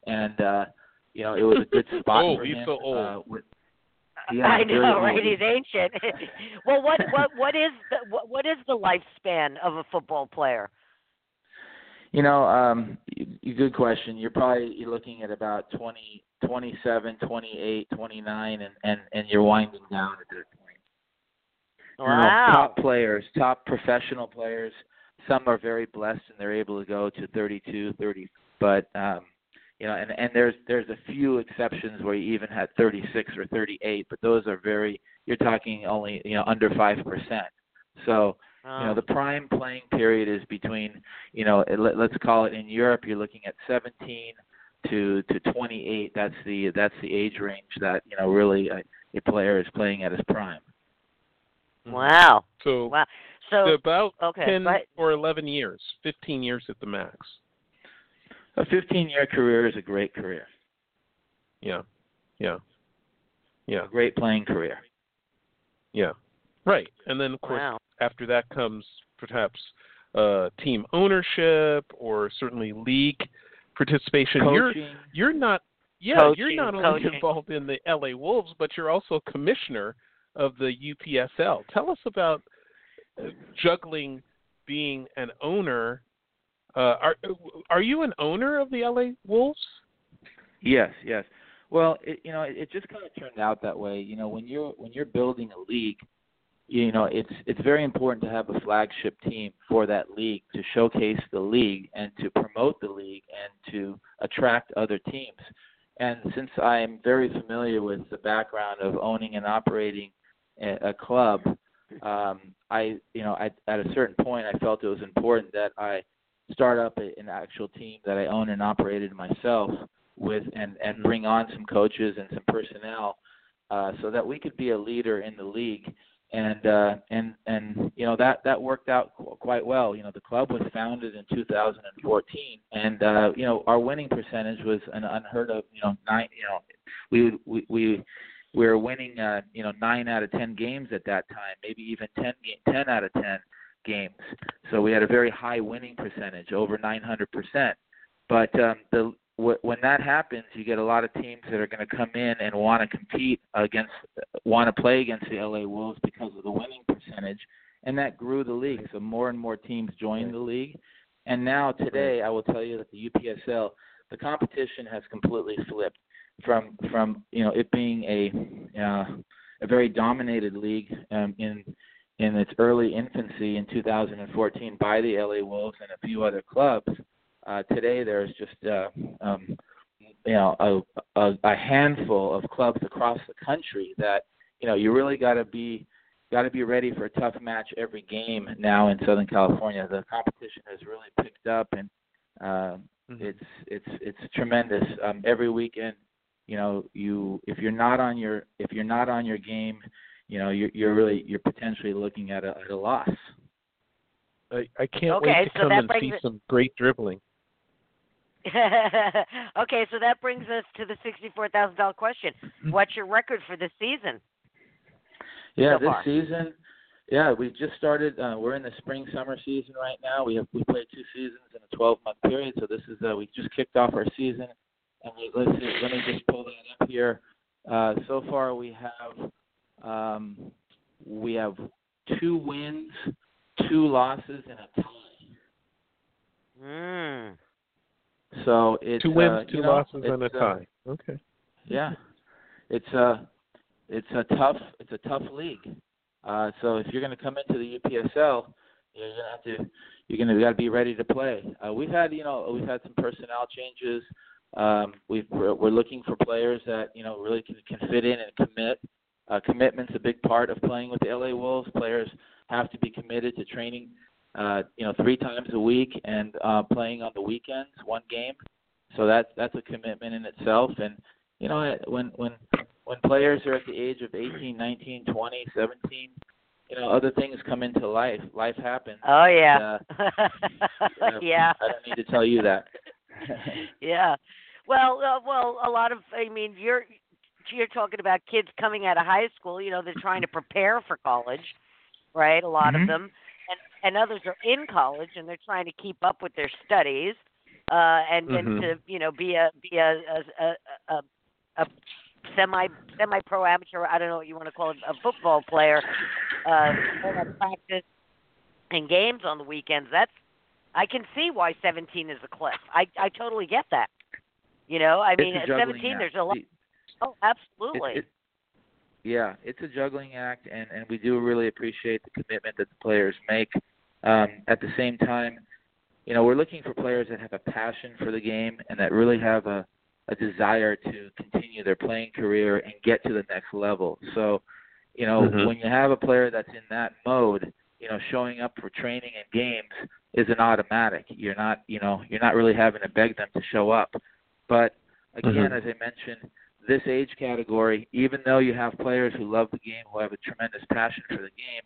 and uh, you know it was a good spot Oh, for he's him. so old. Uh, with, yeah, I know, old. right? He's ancient. well, what what what is the what, what is the lifespan of a football player? You know, um, y- y- good question. You're probably you're looking at about 20, 27, 28, 29, and and and you're winding down at that point. You know, Wow. top players, top professional players. Some are very blessed and they're able to go to 32, 30. But um, you know, and and there's there's a few exceptions where you even had 36 or 38, but those are very. You're talking only you know under five percent. So You know, ah. the prime playing period is between, you know, eh, let, let's call it in Europe, you're looking at 17 to to 28. That's the that's the age range that you know really uh, a, a player is playing at his prime. Hmm. Wow. So Wow. So about okay, 10 go or 11 years, 15 years at the max. A 15-year career is a great career, Yeah. Yeah. Yeah. a great playing career. Yeah. Right. And then of course wow. after that comes perhaps uh team ownership or certainly league participation. You're you're not yeah, you're not only coaching. involved in the LA Wolves, but you're also commissioner of the UPSL. Tell us about uh, juggling being an owner. Uh, are are you an owner of the LA Wolves? Yes, yes. Well, it, you know, it, it just kind of turned out that way. You know, when you're when you're building a league, you know, it's it's very important to have a flagship team for that league to showcase the league and to promote the league and to attract other teams. And since I am very familiar with the background of owning and operating a, a club, um, I, you know, I, at a certain point, I felt it was important that I start up an actual team that I own and operated myself with, and and bring on some coaches and some personnel, uh, so that we could be a leader in the league. And uh, and and you know that that worked out qu- quite well. You know, the club was founded in 2014, and uh, you know our winning percentage was an unheard of. You know, nine. You know, we we we we were winning. Uh, you know, nine out of ten games at that time, maybe even ten ten out of ten games. So we had a very high winning percentage, over 900 percent. But um, the wh- when that happens, you get a lot of teams that are going to come in and want to compete against, want to play against the LA Wolves because of the winning percentage, and that grew the league. So more and more teams joined the league, and now today, I will tell you that the UPSL, the competition has completely flipped from from you know it being a uh, a very dominated league um, in in its early infancy in 2014 by the LA Wolves and a few other clubs. Uh, today, there's just uh, um, you know a, a, a handful of clubs across the country that you know you really got to be got to be ready for a tough match every game now in Southern California. The competition has really picked up, and uh, it's it's it's tremendous. Um, every weekend, you know, you if you're not on your if you're not on your game, you know, you're you're really you're potentially looking at a at a loss. I, I can't Okay, wait to so come and see it- some great dribbling. okay, so that brings us to the sixty-four thousand dollar question. What's your record for this season? Yeah, so this far? season, yeah, we just started. Uh, we're in the spring summer season right now. We have we played two seasons in a 12 month period, so this is uh, we just kicked off our season. And we, let's see, let me just pull that up here. Uh, so far, we have um, we have two wins, two losses, and a tie. Mm. So it's Two wins, uh, two know, losses, and a it's, uh, tie. Okay. Yeah, it's a it's a tough it's a tough league. Uh, so if you're going to come into the UPSL, you're going to have to you're going to got to be ready to play. Uh, we've had you know we've had some personnel changes. Um, we've we're, we're looking for players that you know really can can fit in and commit. Uh, commitment's a big part of playing with the LA Wolves. Players have to be committed to training, uh, you know, three times a week and uh, playing on the weekends, one game. So that's that's a commitment in itself. And you know, when when when players are at the age of 18, 19, 20, 17, you know, other things come into life. Life happens. Oh yeah. Uh, yeah. I don't need to tell you that. yeah. Well, uh, well, a lot of I mean, you're you're talking about kids coming out of high school, you know, they're trying to prepare for college, right? A lot Mhm. of them. And and others are in college and they're trying to keep up with their studies uh and Mhm. and to, you know, be a be a a a, a, a semi semi pro amateur, I don't know what you want to call it, a football player uh practice and games on the weekends. That's I can see why 17 is a cliff. I I totally get that. You know, I mean, at 17, act. there's a lot. It- Oh, absolutely. it, it, yeah, it's a juggling act, and and we do really appreciate the commitment that the players make. Um, at the same time, you know, we're looking for players that have a passion for the game and that really have a a desire to continue their playing career and get to the next level. So, you know, Mhm. when you have a player that's in that mode, you know showing up for training and games is an automatic. You're not you know you're not really having to beg them to show up. But again, Mhm. as I mentioned, this age category, even though you have players who love the game, who have a tremendous passion for the game,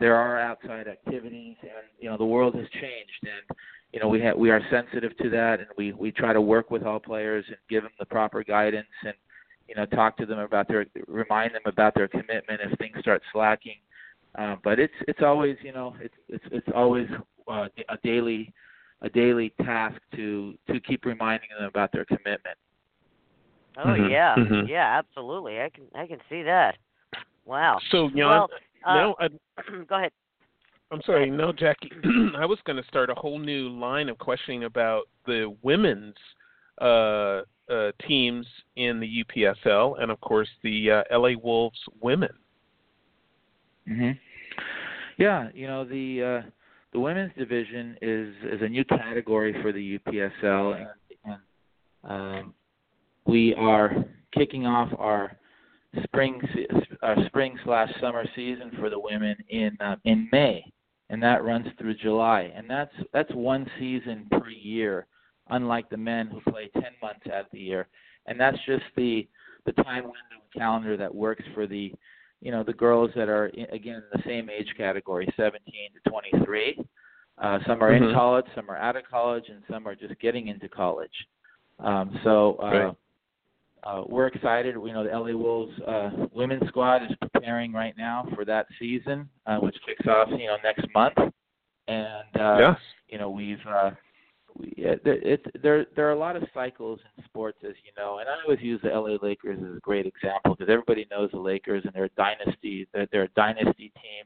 there are outside activities, and you know the world has changed, and you know we have we are sensitive to that, and we we try to work with all players and give them the proper guidance, and you know talk to them about their remind them about their commitment if things start slacking. Uh, but it's it's always you know it's it's it's always uh, a daily a daily task to to keep reminding them about their commitment. Oh Mhm, yeah, mhm. yeah, absolutely. I can I can see that. Wow. So, Yan, well, uh, now I, go ahead. I'm sorry, no, Jackie. I was going to start a whole new line of questioning about the women's uh, uh, teams in the UPSL, and of course the uh, LA Wolves women. hmm Yeah, you know the uh, the women's division is is a new category for the UPSL, and, and um, we are kicking off our spring our spring slash summer season for the women in uh, in May, and that runs through July, and that's that's one season per year, unlike the men who play ten months out of the year, and that's just the the time window calendar that works for the you know the girls that are in, again in the same age category 17 to 23 uh some are in Mhm. college some are out of college and some are just getting into college um so uh Right. Uh we're excited you know the LA Wolves uh women's squad is preparing right now for that season uh which kicks off you know next month and uh yes. you know we've uh we, it, it, there there are a lot of cycles in sports as you know and i always use the la lakers as a great example because everybody knows the lakers and they're a dynasty they're, they're a dynasty team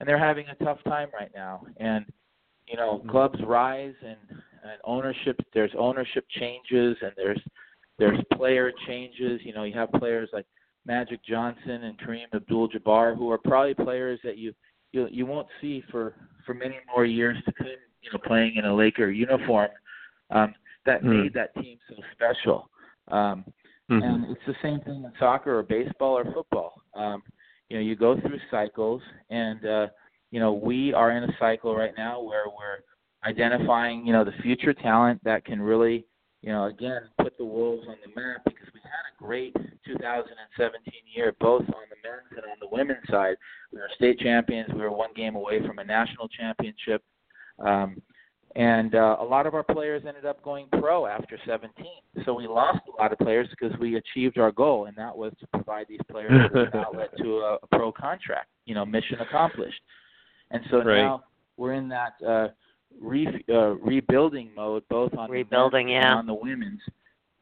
and they're having a tough time right now and you know Mhm. clubs rise and and ownership there's ownership changes and there's there's player changes you know you have players like magic johnson and kareem abdul jabbar who are probably players that you you you won't see for for many more years to come you know playing in a laker uniform um that Mm. made that team so special um Mhm. and it's the same thing in soccer or baseball or football. Um, you know, you go through cycles, and uh, you know we are in a cycle right now where we're identifying you know the future talent that can really you know again put the Wolves on the map because we had a great 2017 year both on the men's and on the women's side. We were state champions. We were one game away from a national championship. Um, and uh, a lot of our players ended up going pro after 17. So we lost a lot of players because we achieved our goal, and that was to provide these players with an outlet to a, a pro contract. You know, mission accomplished. And so Right. now we're in that uh, re- uh, rebuilding mode, both on Rebuilding, the yeah. and on the women's.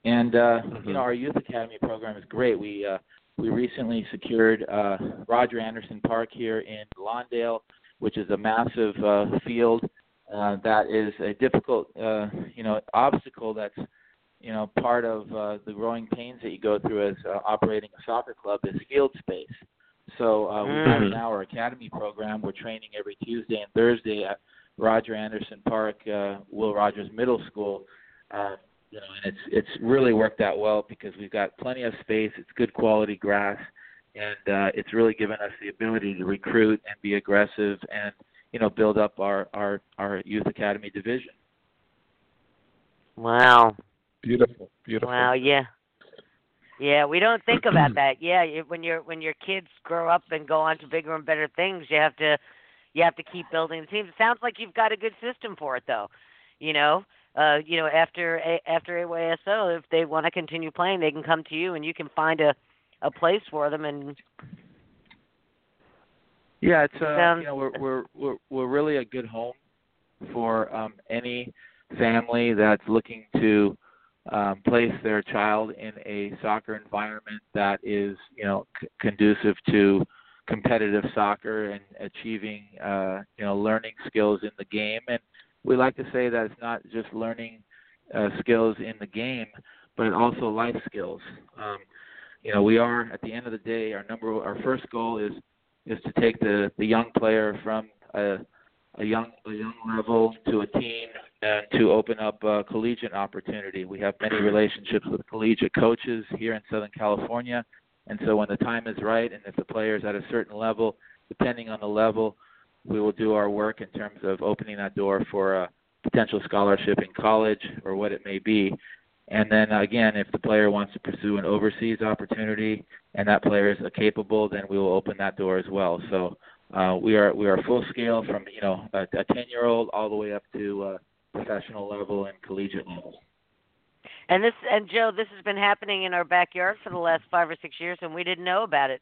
And uh, Mhm. you know, our youth academy program is great. We uh, we recently secured uh, Roger Anderson Park here in Lawndale, which is a massive uh, field uh, that is a difficult, uh, you know, obstacle that's, you know, part of uh, the growing pains that you go through as uh, operating a soccer club is field space. So uh, we have Mhm. now our academy program. We're training every Tuesday and Thursday at Roger Anderson Park, uh, Will Rogers Middle School. Uh, you know, and it's it's really worked out well because we've got plenty of space. It's good quality grass, and uh, it's really given us the ability to recruit and be aggressive and you know build up our our our youth academy division. Wow. Beautiful, beautiful. Wow. Yeah. Yeah, we don't think about that. Yeah, you, when your when your kids grow up and go on to bigger and better things, you have to you have to keep building the team. It sounds like you've got a good system for it, though. You know, uh, you know, after A- after AYSO, if they want to continue playing, they can come to you, and you can find a a place for them. And Yeah, it's uh, Sounds- you know we're we're we're we're really a good home for um, any family that's looking to um, place their child in a soccer environment that is you know c- conducive to competitive soccer and achieving uh, you know learning skills in the game. And we like to say that it's not just learning uh, skills in the game, but also life skills. Um, you know, we are at the end of the day, our number, our first goal is is to take the the young player from a a young a young level to a team and to open up collegiate opportunity. We have many relationships with collegiate coaches here in Southern California, and so when the time is right and if the player is at a certain level, depending on the level, we will do our work in terms of opening that door for a potential scholarship in college or what it may be. And then again, if the player wants to pursue an overseas opportunity and that player is capable, then we will open that door as well. So uh, we are we are full scale from you know a, a 10 year old all the way up to uh, professional level and collegiate level. And this and Joe, this has been happening in our backyard for the last five or six years, and we didn't know about it.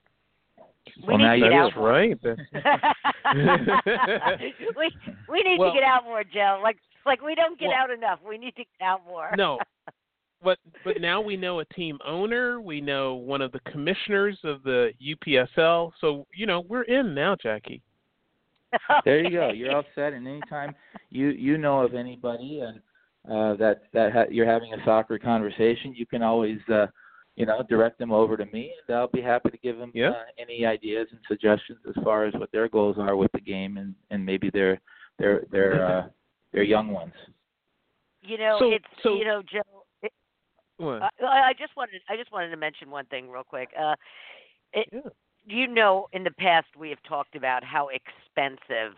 We well, need to get out That's more. right. we we need Well- to get out more, Joe. Like like we don't get Well- out enough. We need to get out more. no, but but now we know a team owner. We know one of the commissioners of the UPSL. So you know we're in now, Jackie. There you go. You're all set. And anytime you you know of anybody and uh, that that ha- you're having a soccer conversation, you can always uh, you know direct them over to me, and I'll be happy to give them Yeah. uh, any ideas and suggestions as far as what their goals are with the game and and maybe their their their uh, their young ones. You know, So- it's so- you know, Joe. It, What? I, I just wanted I just wanted to mention one thing real quick. Uh, it, Yeah. you know, in the past we have talked about how expensive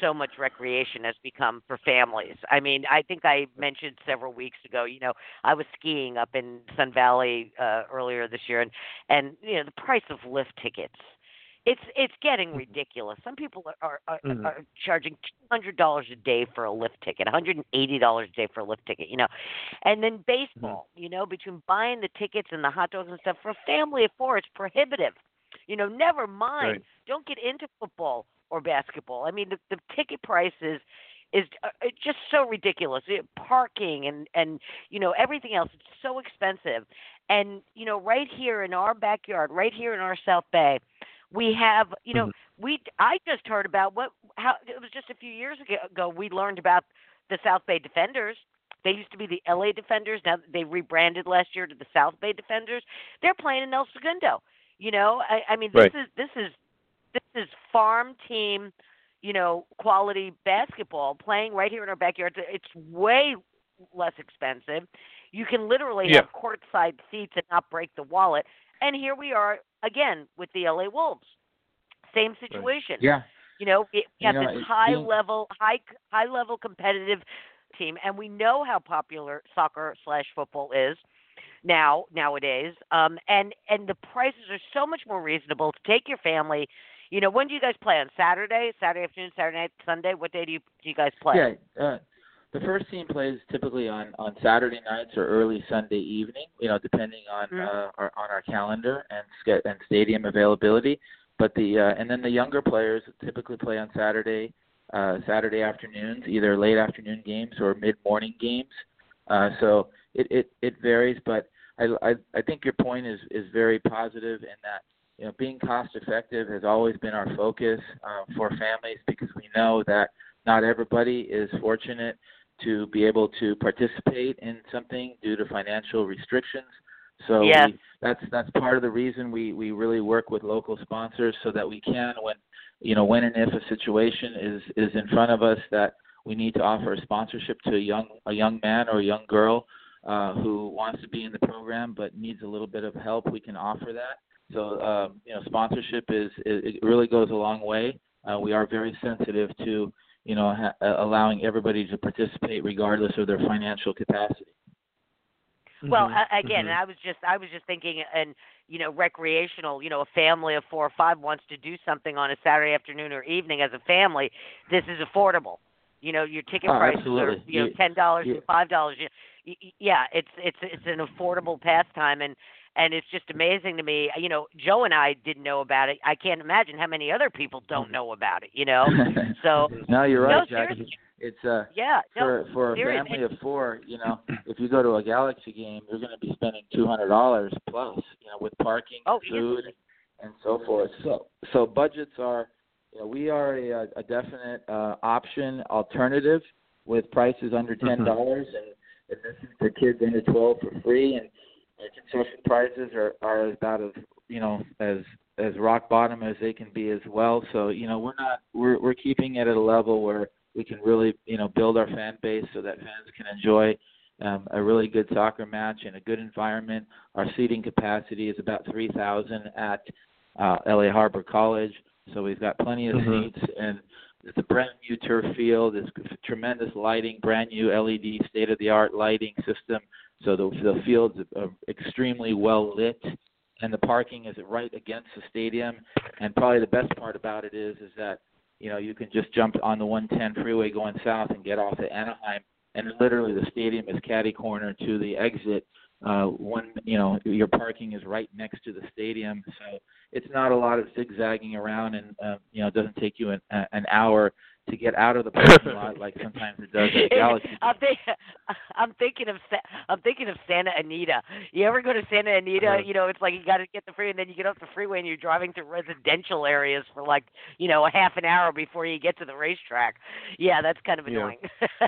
so much recreation has become for families. I mean, I think I mentioned several weeks ago. You know, I was skiing up in Sun Valley uh, earlier this year, and and you know the price of lift tickets. It's it's getting ridiculous. Some people are are, Mhm. are charging two hundred dollars a day for a lift ticket, one hundred and eighty dollars a day for a lift ticket. You know, and then baseball. You know, between buying the tickets and the hot dogs and stuff for a family of four, it's prohibitive. You know, never mind. Right. Don't get into football or basketball. I mean, the the ticket prices is uh, just so ridiculous. It- Parking and and you know everything else. It's so expensive. And you know, right here in our backyard, right here in our South Bay, we have you know we I just heard about what how it was just a few years ago, we learned about the South Bay Defenders. They used to be the LA Defenders. Now they rebranded last year to the South Bay Defenders. They're playing in El Segundo. You know, I, I mean, this Right. is this is is farm team, you know, quality basketball playing right here in our backyard. It's way less expensive. You can literally Yeah. have courtside seats and not break the wallet. And here we are again with the LA Wolves. Same situation. Yeah. You know, we we You have know, this high being- level, high high level competitive team, and we know how popular soccer slash football is now nowadays. Um, and and the prices are so much more reasonable to take your family. You know, when do you guys play on Saturday, Saturday afternoon, Saturday night, Sunday? What day do you do you guys play? Yeah. Uh, the first team plays typically on on Saturday nights or early Sunday evening. You know, depending on Mhm. uh, our, on our calendar and and stadium availability. But the uh, and then the younger players typically play on Saturday uh, Saturday afternoons, either late afternoon games or mid morning games. Uh, so it, it it varies, but I, I I think your point is is very positive in that you know being cost effective has always been our focus uh, for families because we know that not everybody is fortunate to be able to participate in something due to financial restrictions. So Yes. we, that's that's part of the reason we we really work with local sponsors so that we can when you know when and if a situation is is in front of us that we need to offer a sponsorship to a young a young man or a young girl uh, who wants to be in the program but needs a little bit of help, we can offer that. So um, you know, sponsorship is it, it really goes a long way. Uh, we are very sensitive to you know ha- uh, allowing everybody to participate regardless of their financial capacity. Well, Mhm. a again, Mhm. I was just I was just thinking, and you know, recreational. You know, a family of four or five wants to do something on a Saturday afternoon or evening as a family. This is affordable. You know, your ticket Oh, prices absolutely. are you know ten dollars you- and five dollars. Yeah, it's it's it's an affordable pastime, and and it's just amazing to me. You know, Joe and I didn't know about it. I can't imagine how many other people don't know about it. You know, so no, you're right, no, Jackie. It's uh yeah, no, for for a serious. family of four, you know, if you go to a Galaxy game, you're going to be spending two hundred dollars plus, you know, with parking, Oh, food, easily. and so forth. So so budgets are, you know, we are a, a definite uh, option alternative with prices under ten dollars, and, and this is for kids under twelve for free, and concession prices are are about as you know as as rock bottom as they can be as well. So you know we're not we're we're keeping it at a level where we can really you know build our fan base so that fans can enjoy um, a really good soccer match in a good environment. Our seating capacity is about 3,000 at uh, LA Harbor College. So we've got plenty of Mhm. seats, and it's a brand new turf field. It's tremendous lighting, brand new LED, state of the art lighting system. So the the field's uh, extremely well lit, and the parking is right against the stadium. And probably the best part about it is is that you know you can just jump on the 110 freeway going south and get off at Anaheim, and literally the stadium is catty corner to the exit. Uh, one, you know, your parking is right next to the stadium, so it's not a lot of zigzagging around, and uh, you know, it doesn't take you an, an hour to get out of the parking lot like sometimes it does at Galaxy. I'm, think, I'm thinking of I'm thinking of Santa Anita. You ever go to Santa Anita? Right. You know, it's like you got to get the freeway, and then you get off the freeway, and you're driving through residential areas for like you know a half an hour before you get to the racetrack. Yeah, that's kind of annoying.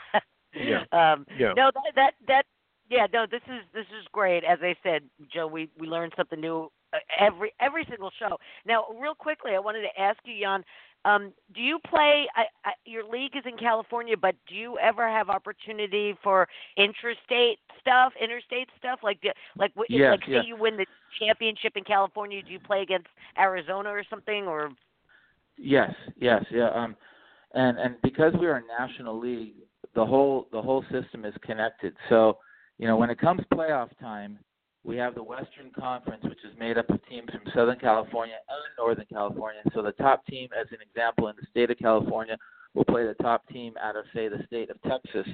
Yeah. Um, Yeah. no, that that that yeah, no, this is this is great. As I said, Joe, we we learn something new uh, every every single show. Now, real quickly, I wanted to ask you, Yan. Um, do you play? I, I, your league is in California, but do you ever have opportunity for interstate stuff, interstate stuff? Like, do- like, Yes, like, say you win the championship in California, do you play against Arizona or something? Or Yes, yes, yeah. Um, and and because we are a national league, the whole the whole system is connected. So, you know, when it comes playoff time, we have the Western Conference, which is made up of teams from Southern California and Northern California. So the top team, as an example, in the state of California, will play the top team out of say the state of Texas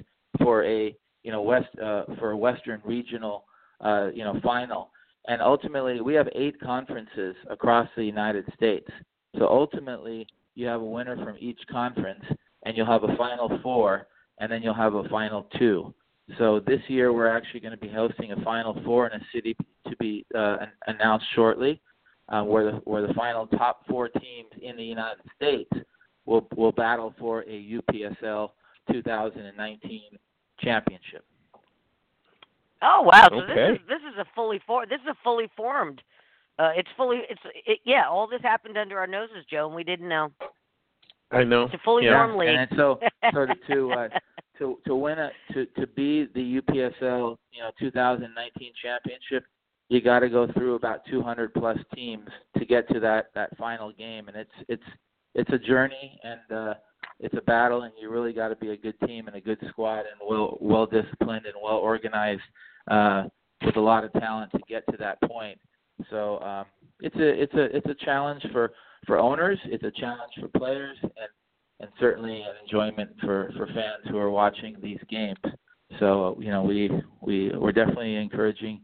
for a you know west uh, for a Western regional uh, you know final. And ultimately, we have eight conferences across the United States. So ultimately, you have a winner from each conference, and you'll have a final four, and then you'll have a final two. So this year, we're actually going to be hosting a final four in a city to be uh, announced shortly, uh, where the where the final top four teams in the United States will will battle for a UPSL 2019 championship. oh wow, so Okay. this is this is a fully for this is a fully formed. Uh, it's fully it's it, yeah. All this happened under our noses, Joe, and we didn't know. I know. It's a fully Yeah. formed league. and so so to to, uh, to to win a to to be the UPSL you know 2019 championship, you got to go through about 200 plus teams to get to that that final game, and it's it's it's a journey and uh, it's a battle, and you really got to be a good team and a good squad and well well disciplined and well organized uh, with a lot of talent to get to that point. So um, it's a it's a it's a challenge for for owners. It's a challenge for players, and and certainly an enjoyment for for fans who are watching these games. So you know we we we're definitely encouraging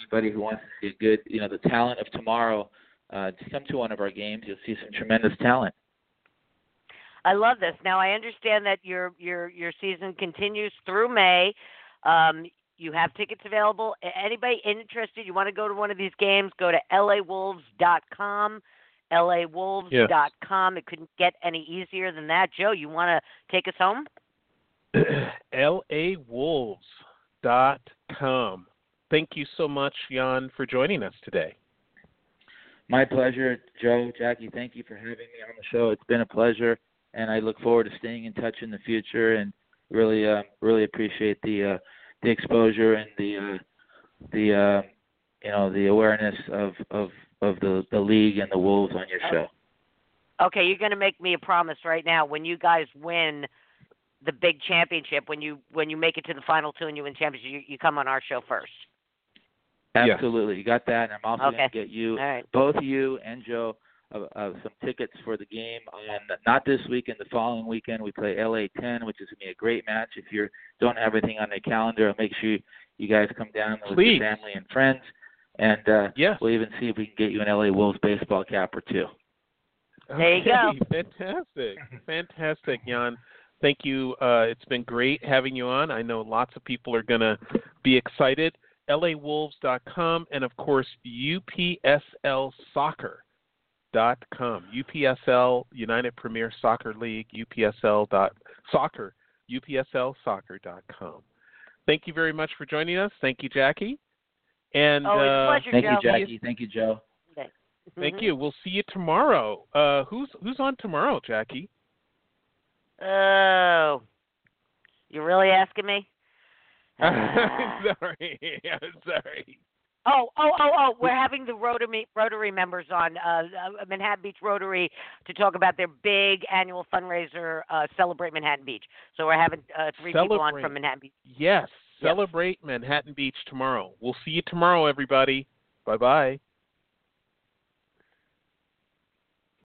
anybody who wants to see a good you know the talent of tomorrow uh, to come to one of our games. You'll see some tremendous talent. I love this. Now I understand that your your your season continues through May. Um, you have tickets available. Anybody interested? You want to go to one of these games? Go to lawolves.com. lawolves.com. It couldn't get any easier than that. Joe, you want to take us home? lawolves.com. Thank you so much, Yan, for joining us today. My pleasure, Joe, Jackie. Thank you for having me on the show. It's been a pleasure, and I look forward to staying in touch in the future. And really, uh, really appreciate the uh, the exposure and the uh, the uh, you know the awareness of of of the the league and the Wolves on your show. Okay, you're going to make me a promise right now. When you guys win the big championship, when you when you make it to the final two and you win championship, you, you come on our show first. Yes. Absolutely, you got that. And I'm also Okay. going to get you All right. both you and Joe uh, uh, some tickets for the game on not this weekend, the following weekend. We play LA 10, which is going to be a great match. If you don't have everything on the calendar, I'll make sure you guys come down with Please. your family and friends. And uh, Yes. we'll even see if we can get you an LA Wolves baseball cap or two. There you go. Okay, Fantastic. Fantastic, Yan. Thank you. Uh, it's been great having you on. I know lots of people are going to be excited. LAWolves.com and, of course, UPSLsoccer.com. UPSL, United Premier Soccer League, UPSL dot soccer, UPSLsoccer.com. Thank you very much for joining us. Thank you, Jackie. And oh, it's a uh, pleasure, thank Joe. you, Jackie. Thank you, Joe. Okay. Thank mm-hmm. you. We'll see you tomorrow. Uh, who's who's on tomorrow, Jackie? Oh, you really asking me? Ah. Sorry, I'm sorry. Oh, oh, oh, oh! We're having the Rotary Rotary members on uh, uh, Manhattan Beach Rotary to talk about their big annual fundraiser, uh, Celebrate Manhattan Beach. So we're having uh, three Celebrate. people on from Manhattan Beach. Yes, Celebrate Manhattan Beach tomorrow. We'll see you tomorrow, everybody. Bye bye.